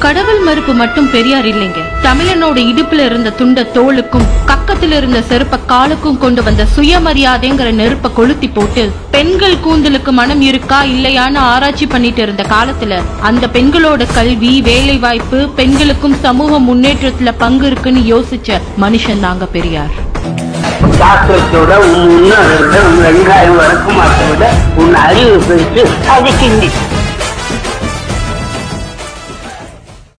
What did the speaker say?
கடவுள் மறுப்பு மட்டும் பெரியார் இல்லைங்க. தமிழனோட இடுப்புல இருந்த துண்ட தோளுக்கும் கக்கத்துல இருந்த செருப்ப காலுக்கும் கொண்டு வந்த சுயமரியாதைங்கிற நெருப்ப கொளுத்தி போட்டு பெண்கள் கூந்தலுக்கு மனம் இருக்கா இல்லையான்னு ஆராய்ச்சி பண்ணிட்டு இருந்த காலத்துல அந்த பெண்களோட கல்வி வேலை வாய்ப்பு பெண்களுக்கும் சமூக முன்னேற்றத்துல பங்கு இருக்குன்னு யோசிச்ச மனுஷன் தாங்க பெரியார். சாஸ்திரத்தோட உன் முன்னோர்களோட உன் வெங்காயம் வழக்கமாத்தை விட உன் அறிவு பெற்று அது கிண்டி